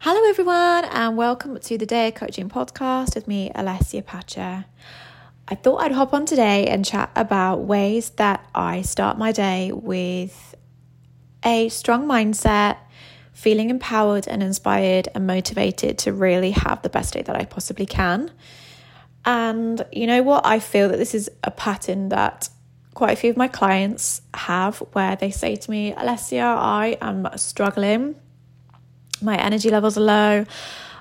Hello, everyone, and welcome to the Day Coaching Podcast with me, Alessia Pacha. I thought I'd hop on today and chat about ways that I start my day with a strong mindset, feeling empowered and inspired and motivated to really have the best day that I possibly can. And you know what? I feel that this is a pattern that quite a few of my clients have where they say to me, Alessia, I am struggling my energy levels are low.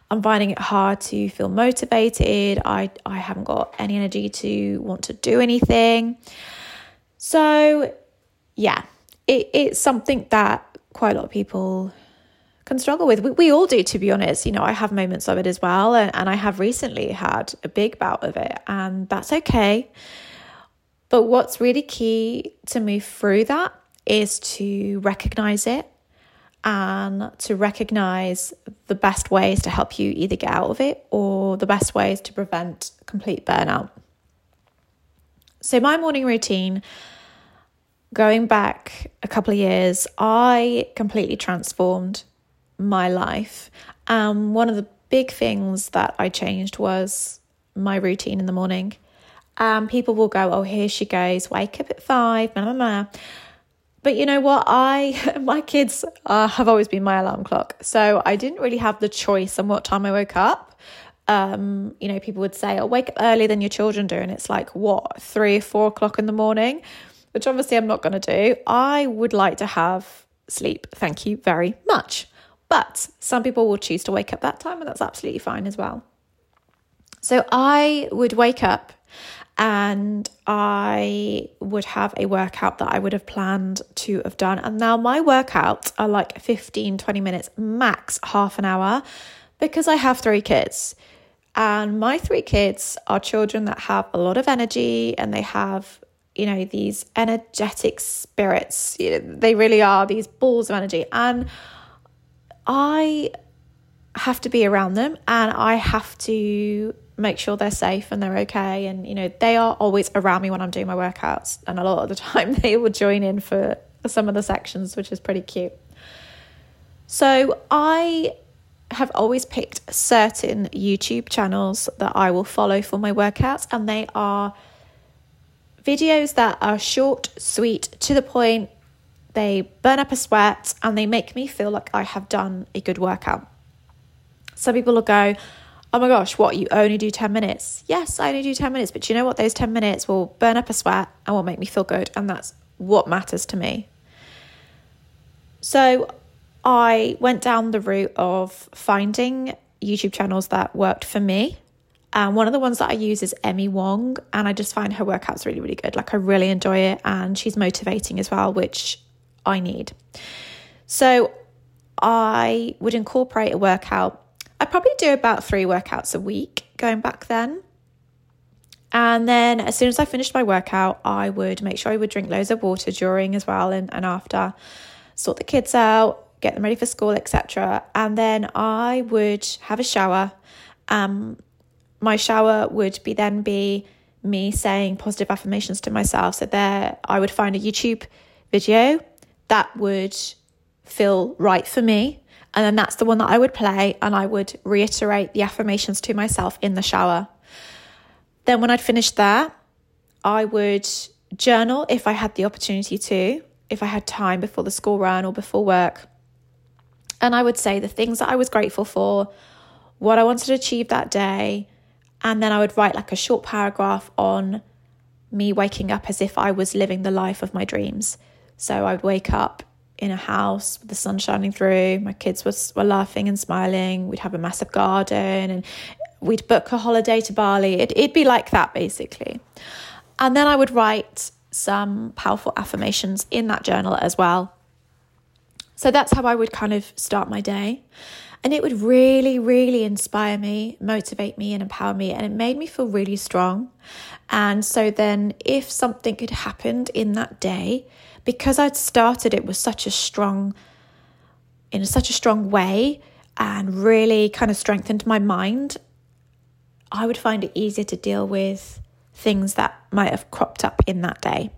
I'm finding it hard to feel motivated. I, I haven't got any energy to want to do anything. So, yeah, it, it's something that quite a lot of people can struggle with. We, we all do, to be honest. You know, I have moments of it as well. And, and I have recently had a big bout of it, and that's okay. But what's really key to move through that is to recognize it and to recognize the best ways to help you either get out of it or the best ways to prevent complete burnout. So, my morning routine, going back a couple of years, I completely transformed my life. Um, one of the big things that I changed was my routine in the morning. Um, people will go, Oh, here she goes, wake up at five, blah, blah, blah. But you know what? I my kids uh, have always been my alarm clock, so I didn't really have the choice on what time I woke up. Um, you know, people would say, "Oh, wake up earlier than your children do," and it's like what three, four o'clock in the morning, which obviously I'm not going to do. I would like to have sleep. Thank you very much. But some people will choose to wake up that time, and that's absolutely fine as well. So I would wake up and I would have a workout that I would have planned to have done. And now my workouts are like 15, 20 minutes, max half an hour, because I have three kids. And my three kids are children that have a lot of energy and they have, you know, these energetic spirits. They really are these balls of energy. And I have to be around them and I have to make sure they're safe and they're okay. And, you know, they are always around me when I'm doing my workouts. And a lot of the time they will join in for some of the sections, which is pretty cute. So I have always picked certain YouTube channels that I will follow for my workouts, and they are videos that are short, sweet, to the point. They burn up a sweat and they make me feel like I have done a good workout. Some people will go, oh my gosh, what, you only do 10 minutes? Yes, I only do 10 minutes, but you know what? Those 10 minutes will burn up a sweat and will make me feel good. And that's what matters to me. So I went down the route of finding YouTube channels that worked for me. And one of the ones that I use is Emi Wong, and I just find her workouts really, really good. Like, I really enjoy it, and she's motivating as well, which I need. So, I would incorporate a workout I probably do about three workouts a week going back then. And then as soon as I finished my workout, I would make sure I would drink loads of water during as well and, and after, sort the kids out, get them ready for school, etc. And then I would have a shower. Um, my shower would be then be me saying positive affirmations to myself. So there I would find a YouTube video that would feel right for me and then that's the one that I would play and I would reiterate the affirmations to myself in the shower. Then, when I'd finished that, I would journal if I had the opportunity to, if I had time before the school run or before work. And I would say the things that I was grateful for, what I wanted to achieve that day. And then I would write like a short paragraph on me waking up as if I was living the life of my dreams. So I would wake up in a house with the sun shining through. My kids were, were laughing and smiling. We'd have a massive garden and we'd book a holiday to Bali. It, it'd be like that basically. And then I would write some powerful affirmations in that journal as well. So that's how I would kind of start my day. And it would really, really inspire me, motivate me, and empower me. And it made me feel really strong. And so then, if something had happened in that day, because I'd started it with such a strong, in such a strong way, and really kind of strengthened my mind, I would find it easier to deal with things that might have cropped up in that day.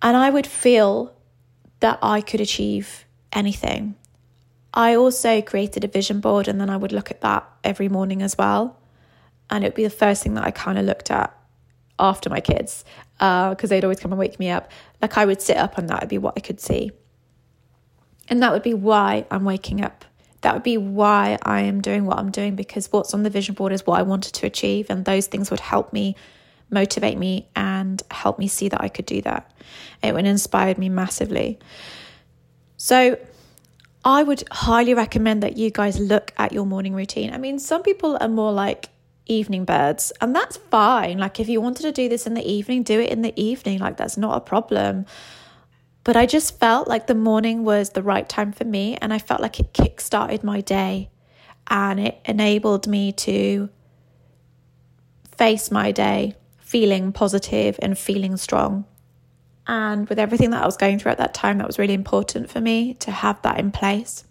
And I would feel that I could achieve anything. I also created a vision board and then I would look at that every morning as well. And it would be the first thing that I kind of looked at after my kids because uh, they'd always come and wake me up. Like I would sit up and that would be what I could see. And that would be why I'm waking up. That would be why I am doing what I'm doing because what's on the vision board is what I wanted to achieve. And those things would help me, motivate me, and help me see that I could do that. It would inspire me massively. So, I would highly recommend that you guys look at your morning routine. I mean, some people are more like evening birds, and that's fine. Like, if you wanted to do this in the evening, do it in the evening. Like, that's not a problem. But I just felt like the morning was the right time for me, and I felt like it kick started my day and it enabled me to face my day feeling positive and feeling strong. And with everything that I was going through at that time, that was really important for me to have that in place.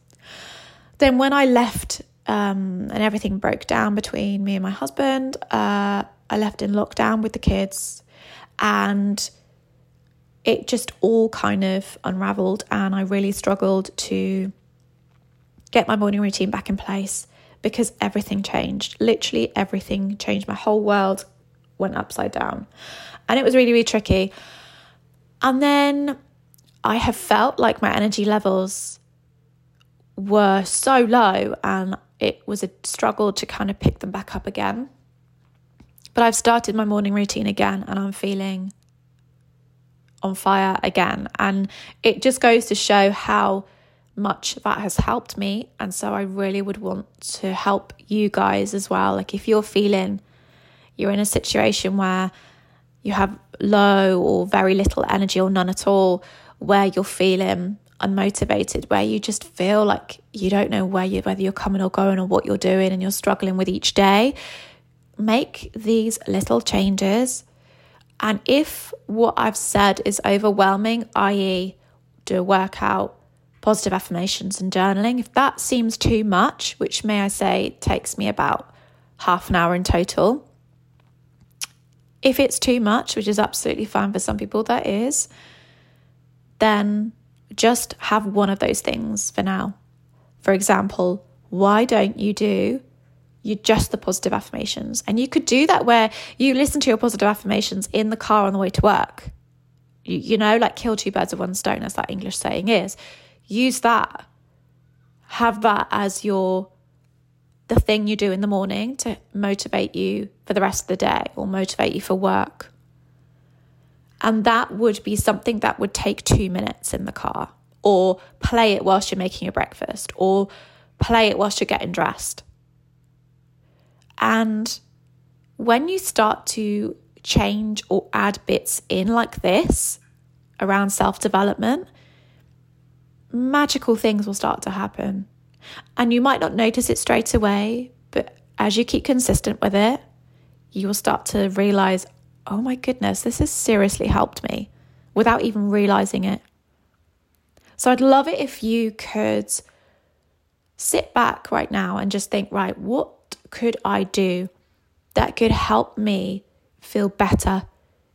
Then, when I left um, and everything broke down between me and my husband, uh, I left in lockdown with the kids and it just all kind of unraveled. And I really struggled to get my morning routine back in place because everything changed. Literally, everything changed. My whole world went upside down. And it was really, really tricky. And then I have felt like my energy levels were so low and it was a struggle to kind of pick them back up again. But I've started my morning routine again and I'm feeling on fire again. And it just goes to show how much that has helped me. And so I really would want to help you guys as well. Like if you're feeling you're in a situation where you have low or very little energy or none at all, where you're feeling unmotivated, where you just feel like you don't know where you whether you're coming or going or what you're doing and you're struggling with each day, make these little changes. And if what I've said is overwhelming, i.e., do a workout, positive affirmations, and journaling, if that seems too much, which may I say takes me about half an hour in total, if it's too much, which is absolutely fine for some people, that is, then just have one of those things for now. For example, why don't you do you just the positive affirmations? And you could do that where you listen to your positive affirmations in the car on the way to work. You, you know, like kill two birds with one stone, as that English saying is. Use that. Have that as your the thing you do in the morning to motivate you for the rest of the day or motivate you for work. And that would be something that would take two minutes in the car, or play it whilst you're making your breakfast, or play it whilst you're getting dressed. And when you start to change or add bits in like this around self development, magical things will start to happen. And you might not notice it straight away, but as you keep consistent with it, you will start to realize, oh my goodness, this has seriously helped me without even realizing it. So I'd love it if you could sit back right now and just think, right, what could I do that could help me feel better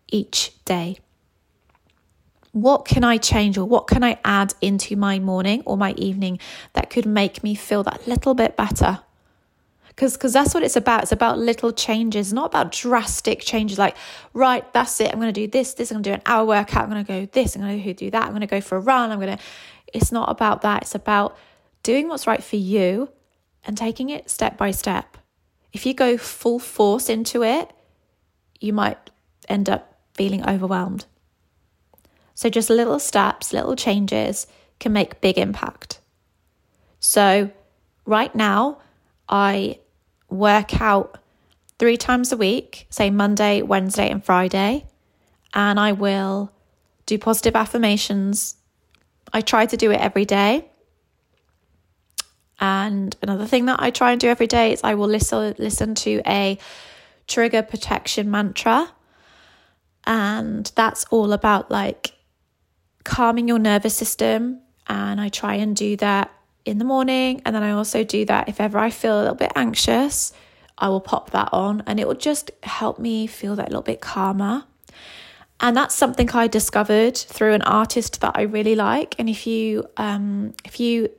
each day? what can I change or what can I add into my morning or my evening that could make me feel that little bit better? Because because that's what it's about. It's about little changes, not about drastic changes like, right, that's it. I'm going to do this, this. I'm going to do an hour workout. I'm going to go this. I'm going to do that. I'm going to go for a run. I'm going to. It's not about that. It's about doing what's right for you and taking it step by step. If you go full force into it, you might end up feeling overwhelmed. So, just little steps, little changes can make big impact. So, right now, I work out three times a week, say Monday, Wednesday, and Friday, and I will do positive affirmations. I try to do it every day. And another thing that I try and do every day is I will listen listen to a trigger protection mantra. And that's all about like calming your nervous system. And I try and do that in the morning. And then I also do that if ever I feel a little bit anxious, I will pop that on and it will just help me feel that little bit calmer. And that's something I discovered through an artist that I really like. And if you um, if you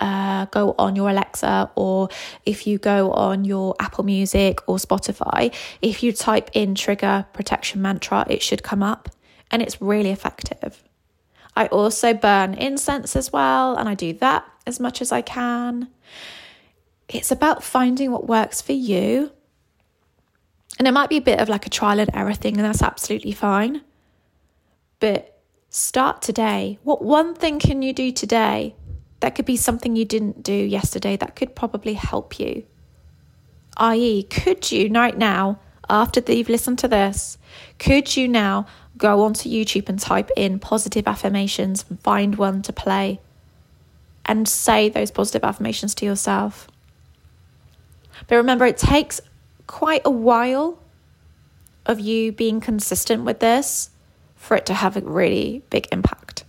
uh, go on your Alexa or if you go on your Apple Music or Spotify, if you type in trigger protection mantra, it should come up and it's really effective. I also burn incense as well, and I do that as much as I can. It's about finding what works for you. And it might be a bit of like a trial and error thing, and that's absolutely fine. But start today. What one thing can you do today that could be something you didn't do yesterday that could probably help you? I.e., could you right now, after you've listened to this, could you now go onto YouTube and type in positive affirmations find one to play and say those positive affirmations to yourself? But remember, it takes quite a while of you being consistent with this for it to have a really big impact.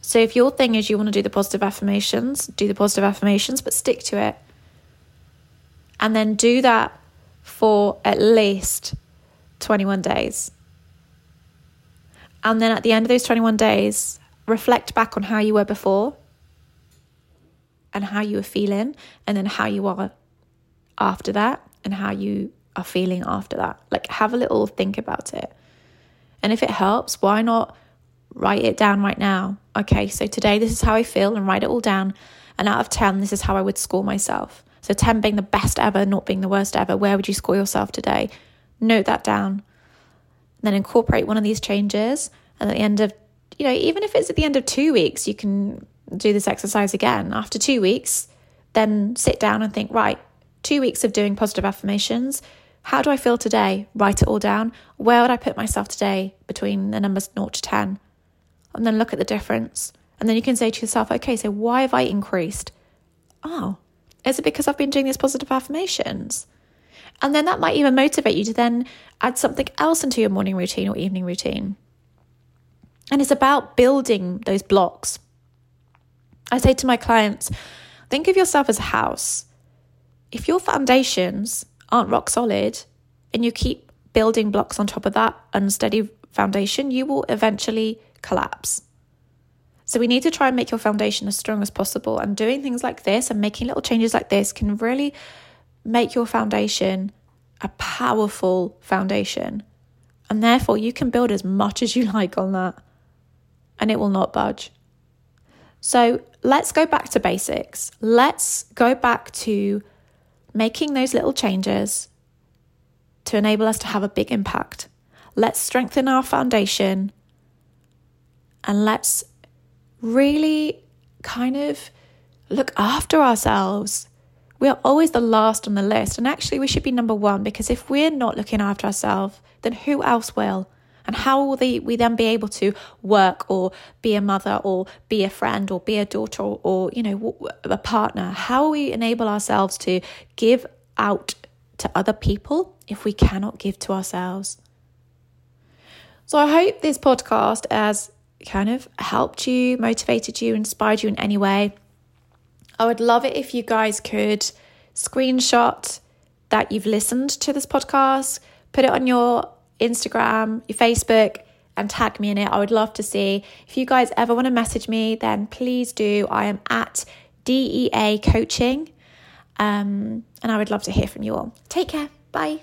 So if your thing is you want to do the positive affirmations, do the positive affirmations, but stick to it. And then do that for at least 21 days. And then at the end of those 21 days, reflect back on how you were before and how you were feeling, and then how you are after that, and how you are feeling after that. Like, have a little think about it. And if it helps, why not write it down right now? Okay, so today this is how I feel and write it all down. And out of 10, this is how I would score myself. So 10 being the best ever, not being the worst ever. Where would you score yourself today? Note that down. Then incorporate one of these changes. And at the end of, you know, even if it's at the end of two weeks, you can do this exercise again. After two weeks, then sit down and think, right, two weeks of doing positive affirmations how do I feel today? Write it all down. Where would I put myself today between the numbers 0 to 10? And then look at the difference. And then you can say to yourself, okay, so why have I increased? Oh, is it because I've been doing these positive affirmations? And then that might even motivate you to then add something else into your morning routine or evening routine. And it's about building those blocks. I say to my clients, think of yourself as a house. If your foundations aren't rock solid and you keep building blocks on top of that unsteady foundation, you will eventually collapse. So we need to try and make your foundation as strong as possible. And doing things like this and making little changes like this can really make your foundation a powerful foundation. And therefore, you can build as much as you like on that, and it will not budge. So let's go back to basics. Let's go back to making those little changes to enable us to have a big impact. Let's strengthen our foundation and let's really kind of look after ourselves. We are always the last on the list, and actually, we should be number one because if we're not looking after ourselves, then who else will? And how will they, we then be able to work or be a mother or be a friend or be a daughter or, or you know, a partner? How we enable ourselves to give out to other people if we cannot give to ourselves? So I hope this podcast has kind of helped you, motivated you, inspired you in any way. I would love it if you guys could screenshot that you've listened to this podcast, put it on your Instagram, your Facebook, and tag me in it. I would love to see. If you guys ever want to message me, then please do. I am at DEA Coaching. Um, and I would love to hear from you all. Take care. Bye.